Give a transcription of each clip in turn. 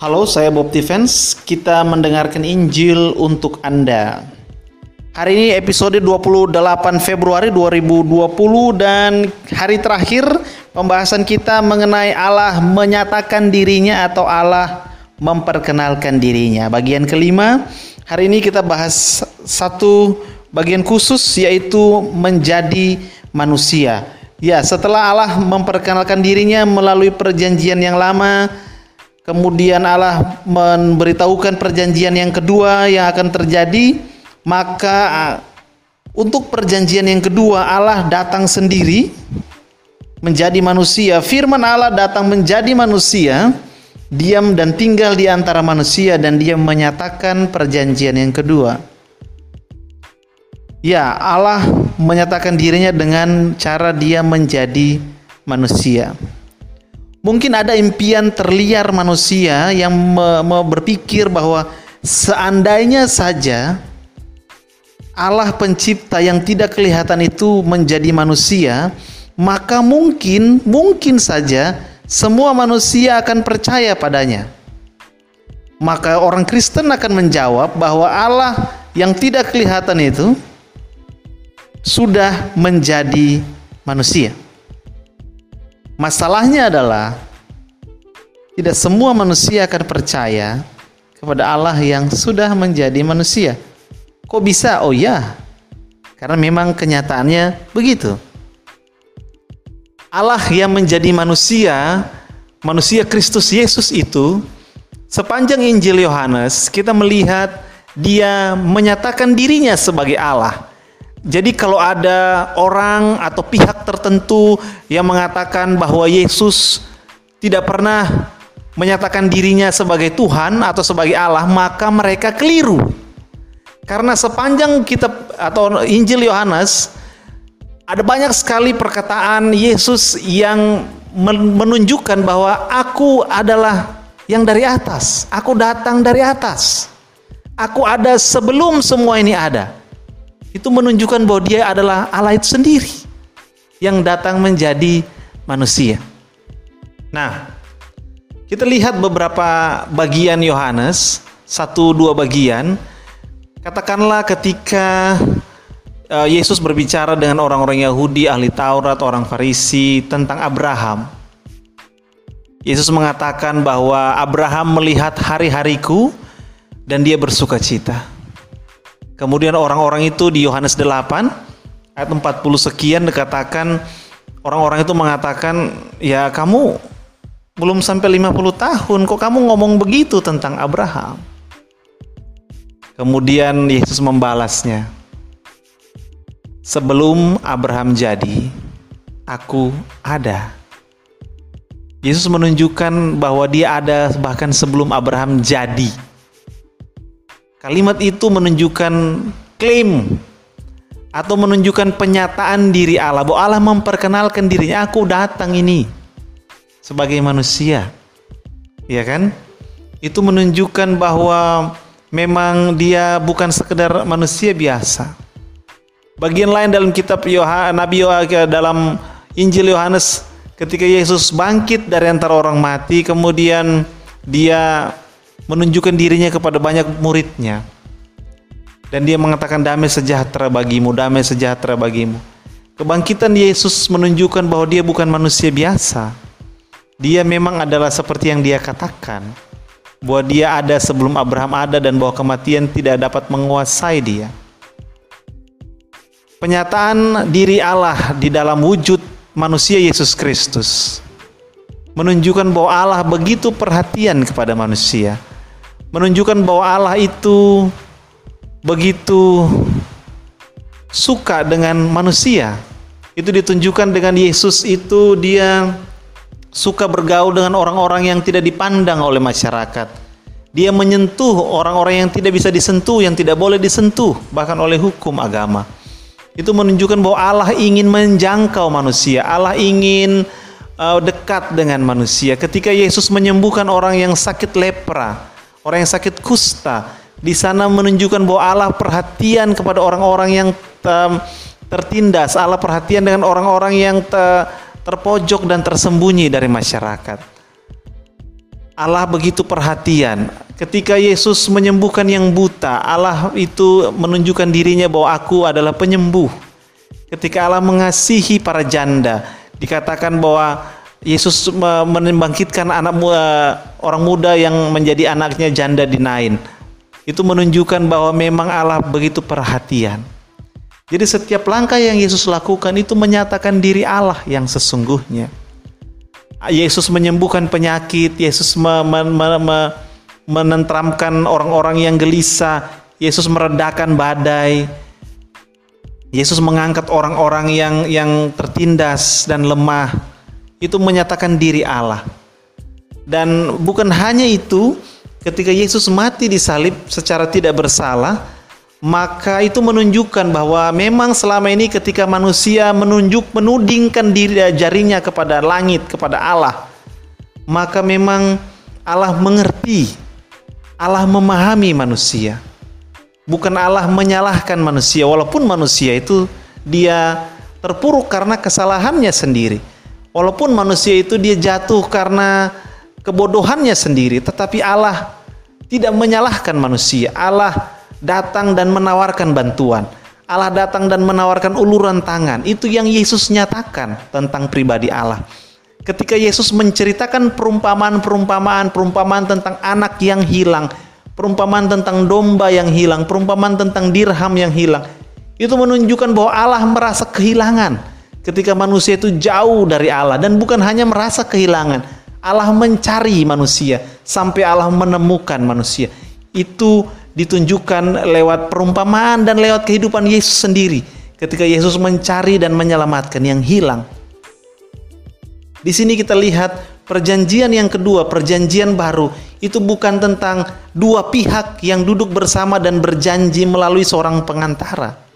Halo, saya Bob Defense. Kita mendengarkan Injil untuk Anda. Hari ini episode 28 Februari 2020 dan hari terakhir pembahasan kita mengenai Allah menyatakan dirinya atau Allah memperkenalkan dirinya. Bagian kelima, hari ini kita bahas satu bagian khusus yaitu menjadi manusia. Ya, setelah Allah memperkenalkan dirinya melalui perjanjian yang lama, kemudian Allah memberitahukan perjanjian yang kedua yang akan terjadi, maka uh, untuk perjanjian yang kedua Allah datang sendiri menjadi manusia. Firman Allah datang menjadi manusia, diam dan tinggal di antara manusia dan dia menyatakan perjanjian yang kedua. Ya, Allah menyatakan dirinya dengan cara dia menjadi manusia. Mungkin ada impian terliar manusia yang me, me berpikir bahwa seandainya saja Allah pencipta yang tidak kelihatan itu menjadi manusia, maka mungkin mungkin saja semua manusia akan percaya padanya. Maka orang Kristen akan menjawab bahwa Allah yang tidak kelihatan itu sudah menjadi manusia. Masalahnya adalah tidak semua manusia akan percaya kepada Allah yang sudah menjadi manusia. Kok bisa? Oh ya, karena memang kenyataannya begitu. Allah yang menjadi manusia, manusia Kristus Yesus itu, sepanjang Injil Yohanes kita melihat dia menyatakan dirinya sebagai Allah. Jadi kalau ada orang atau pihak tertentu yang mengatakan bahwa Yesus tidak pernah menyatakan dirinya sebagai Tuhan atau sebagai Allah, maka mereka keliru. Karena sepanjang kitab atau Injil Yohanes ada banyak sekali perkataan Yesus yang menunjukkan bahwa aku adalah yang dari atas, aku datang dari atas. Aku ada sebelum semua ini ada itu menunjukkan bahwa dia adalah Allah itu sendiri yang datang menjadi manusia. Nah, kita lihat beberapa bagian Yohanes, satu dua bagian. Katakanlah ketika uh, Yesus berbicara dengan orang-orang Yahudi, ahli Taurat, orang Farisi tentang Abraham. Yesus mengatakan bahwa Abraham melihat hari-hariku dan dia bersuka cita. Kemudian orang-orang itu di Yohanes 8 ayat 40 sekian dikatakan orang-orang itu mengatakan ya kamu belum sampai 50 tahun kok kamu ngomong begitu tentang Abraham. Kemudian Yesus membalasnya. Sebelum Abraham jadi, aku ada. Yesus menunjukkan bahwa dia ada bahkan sebelum Abraham jadi. Kalimat itu menunjukkan klaim atau menunjukkan penyataan diri Allah bahwa Allah memperkenalkan dirinya aku datang ini sebagai manusia. Ya kan? Itu menunjukkan bahwa memang dia bukan sekedar manusia biasa. Bagian lain dalam kitab Yohanes Nabi Yohanes dalam Injil Yohanes ketika Yesus bangkit dari antara orang mati kemudian dia menunjukkan dirinya kepada banyak muridnya. Dan dia mengatakan damai sejahtera bagimu, damai sejahtera bagimu. Kebangkitan Yesus menunjukkan bahwa dia bukan manusia biasa. Dia memang adalah seperti yang dia katakan. Bahwa dia ada sebelum Abraham ada dan bahwa kematian tidak dapat menguasai dia. Penyataan diri Allah di dalam wujud manusia Yesus Kristus menunjukkan bahwa Allah begitu perhatian kepada manusia menunjukkan bahwa Allah itu begitu suka dengan manusia. Itu ditunjukkan dengan Yesus itu dia suka bergaul dengan orang-orang yang tidak dipandang oleh masyarakat. Dia menyentuh orang-orang yang tidak bisa disentuh, yang tidak boleh disentuh, bahkan oleh hukum agama. Itu menunjukkan bahwa Allah ingin menjangkau manusia. Allah ingin uh, dekat dengan manusia. Ketika Yesus menyembuhkan orang yang sakit lepra, orang yang sakit kusta. Di sana menunjukkan bahwa Allah perhatian kepada orang-orang yang tertindas. Allah perhatian dengan orang-orang yang terpojok dan tersembunyi dari masyarakat. Allah begitu perhatian. Ketika Yesus menyembuhkan yang buta, Allah itu menunjukkan dirinya bahwa aku adalah penyembuh. Ketika Allah mengasihi para janda, dikatakan bahwa Yesus membangkitkan anak orang muda yang menjadi anaknya janda di Nain. Itu menunjukkan bahwa memang Allah begitu perhatian. Jadi setiap langkah yang Yesus lakukan itu menyatakan diri Allah yang sesungguhnya. Yesus menyembuhkan penyakit, Yesus me, me, me, me, menentramkan orang-orang yang gelisah, Yesus meredakan badai, Yesus mengangkat orang-orang yang yang tertindas dan lemah. Itu menyatakan diri Allah. Dan bukan hanya itu, ketika Yesus mati di salib secara tidak bersalah, maka itu menunjukkan bahwa memang selama ini ketika manusia menunjuk menudingkan diri jarinya kepada langit kepada Allah maka memang Allah mengerti Allah memahami manusia bukan Allah menyalahkan manusia walaupun manusia itu dia terpuruk karena kesalahannya sendiri walaupun manusia itu dia jatuh karena kebodohannya sendiri tetapi Allah tidak menyalahkan manusia Allah datang dan menawarkan bantuan. Allah datang dan menawarkan uluran tangan. Itu yang Yesus nyatakan tentang pribadi Allah. Ketika Yesus menceritakan perumpamaan-perumpamaan, perumpamaan tentang anak yang hilang, perumpamaan tentang domba yang hilang, perumpamaan tentang dirham yang hilang, itu menunjukkan bahwa Allah merasa kehilangan ketika manusia itu jauh dari Allah dan bukan hanya merasa kehilangan, Allah mencari manusia sampai Allah menemukan manusia. Itu ditunjukkan lewat perumpamaan dan lewat kehidupan Yesus sendiri ketika Yesus mencari dan menyelamatkan yang hilang. Di sini kita lihat perjanjian yang kedua, perjanjian baru itu bukan tentang dua pihak yang duduk bersama dan berjanji melalui seorang pengantara.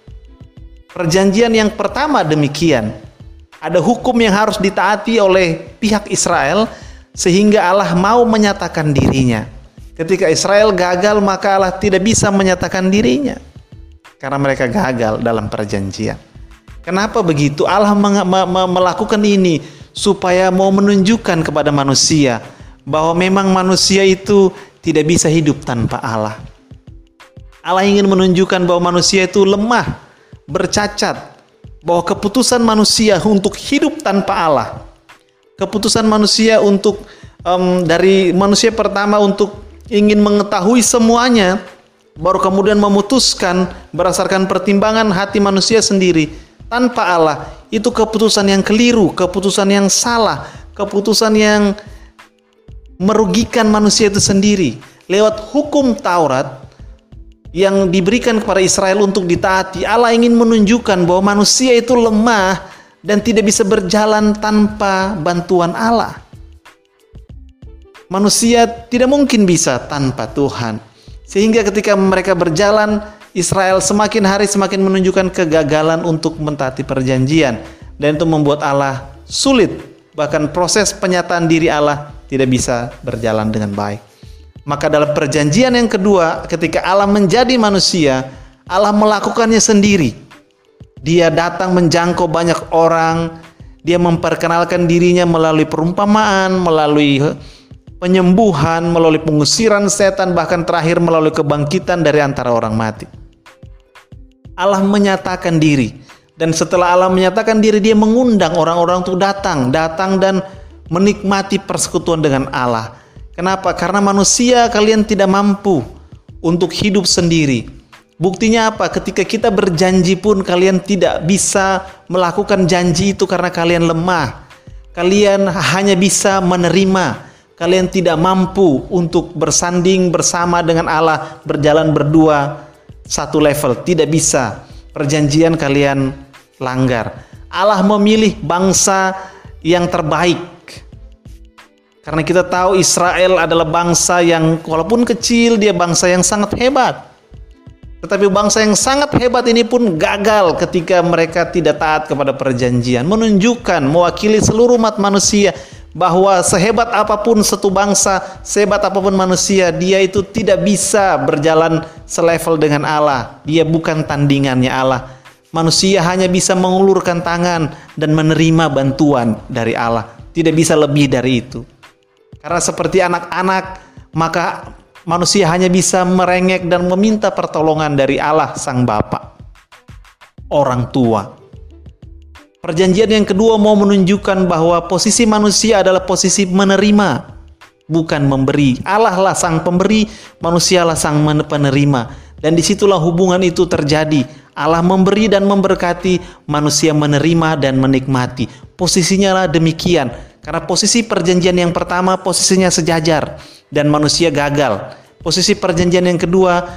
Perjanjian yang pertama demikian. Ada hukum yang harus ditaati oleh pihak Israel sehingga Allah mau menyatakan dirinya. Ketika Israel gagal maka Allah tidak bisa menyatakan dirinya karena mereka gagal dalam perjanjian. Kenapa begitu? Allah melakukan ini supaya mau menunjukkan kepada manusia bahwa memang manusia itu tidak bisa hidup tanpa Allah. Allah ingin menunjukkan bahwa manusia itu lemah, bercacat, bahwa keputusan manusia untuk hidup tanpa Allah, keputusan manusia untuk um, dari manusia pertama untuk ingin mengetahui semuanya, baru kemudian memutuskan berdasarkan pertimbangan hati manusia sendiri tanpa Allah, itu keputusan yang keliru, keputusan yang salah, keputusan yang merugikan manusia itu sendiri. Lewat hukum Taurat yang diberikan kepada Israel untuk ditaati, Allah ingin menunjukkan bahwa manusia itu lemah dan tidak bisa berjalan tanpa bantuan Allah. Manusia tidak mungkin bisa tanpa Tuhan. Sehingga ketika mereka berjalan, Israel semakin hari semakin menunjukkan kegagalan untuk mentaati perjanjian. Dan itu membuat Allah sulit. Bahkan proses penyataan diri Allah tidak bisa berjalan dengan baik. Maka dalam perjanjian yang kedua, ketika Allah menjadi manusia, Allah melakukannya sendiri. Dia datang menjangkau banyak orang, dia memperkenalkan dirinya melalui perumpamaan, melalui penyembuhan, melalui pengusiran setan, bahkan terakhir melalui kebangkitan dari antara orang mati. Allah menyatakan diri. Dan setelah Allah menyatakan diri, dia mengundang orang-orang untuk datang. Datang dan menikmati persekutuan dengan Allah. Kenapa? Karena manusia kalian tidak mampu untuk hidup sendiri. Buktinya apa? Ketika kita berjanji pun kalian tidak bisa melakukan janji itu karena kalian lemah. Kalian hanya bisa menerima kalian tidak mampu untuk bersanding bersama dengan Allah, berjalan berdua satu level, tidak bisa. Perjanjian kalian langgar. Allah memilih bangsa yang terbaik. Karena kita tahu Israel adalah bangsa yang walaupun kecil dia bangsa yang sangat hebat. Tetapi bangsa yang sangat hebat ini pun gagal ketika mereka tidak taat kepada perjanjian. Menunjukkan, mewakili seluruh umat manusia bahwa sehebat apa pun satu bangsa, sehebat apa pun manusia, dia itu tidak bisa berjalan selevel dengan Allah. Dia bukan tandingannya Allah. Manusia hanya bisa mengulurkan tangan dan menerima bantuan dari Allah. Tidak bisa lebih dari itu. Karena seperti anak-anak, maka manusia hanya bisa merengek dan meminta pertolongan dari Allah Sang Bapa, orang tua. Perjanjian yang kedua mau menunjukkan bahwa posisi manusia adalah posisi menerima, bukan memberi. Allah lah sang pemberi, manusia lah sang penerima. Dan di situlah hubungan itu terjadi. Allah memberi dan memberkati, manusia menerima dan menikmati. Posisinya lah demikian. Karena posisi perjanjian yang pertama posisinya sejajar dan manusia gagal. Posisi perjanjian yang kedua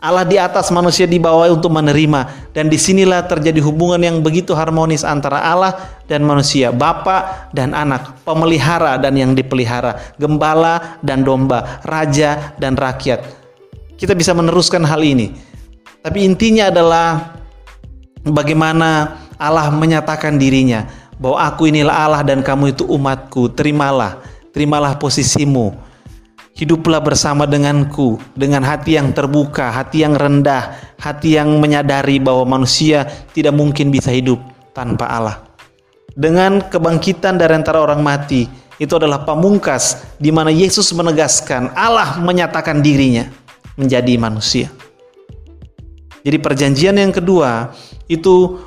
Allah di atas manusia di bawah untuk menerima. Dan di sinilah terjadi hubungan yang begitu harmonis antara Allah dan manusia Bapa dan anak pemelihara dan yang dipelihara gembala dan domba raja dan rakyat. Kita bisa meneruskan hal ini. Tapi intinya adalah bagaimana Allah menyatakan dirinya bahwa aku inilah Allah dan kamu itu umatku. Terimalah, terimalah posisimu. Hiduplah bersama denganku dengan hati yang terbuka, hati yang rendah, hati yang menyadari bahwa manusia tidak mungkin bisa hidup tanpa Allah. Dengan kebangkitan dari antara orang mati, itu adalah pamungkas di mana Yesus menegaskan Allah menyatakan dirinya menjadi manusia. Jadi perjanjian yang kedua itu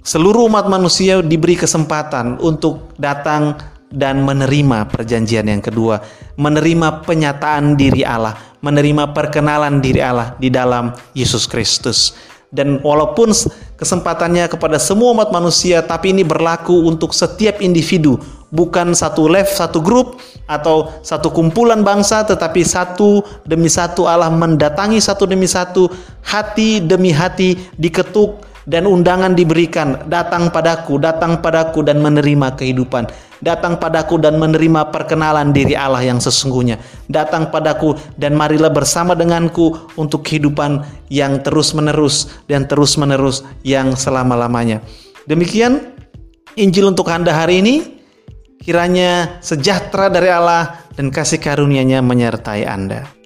seluruh umat manusia diberi kesempatan untuk datang dan menerima perjanjian yang kedua, menerima penyataan diri Allah, menerima perkenalan diri Allah di dalam Yesus Kristus. Dan walaupun kesempatannya kepada semua umat manusia, tapi ini berlaku untuk setiap individu, bukan satu left, satu grup, atau satu kumpulan bangsa, tetapi satu demi satu Allah mendatangi satu demi satu, hati demi hati diketuk dan undangan diberikan, datang padaku, datang padaku dan menerima kehidupan. Datang padaku dan menerima perkenalan diri Allah yang sesungguhnya. Datang padaku dan marilah bersama denganku untuk kehidupan yang terus-menerus dan terus-menerus yang selama-lamanya. Demikian Injil untuk Anda hari ini. Kiranya sejahtera dari Allah dan kasih karunia-Nya menyertai Anda.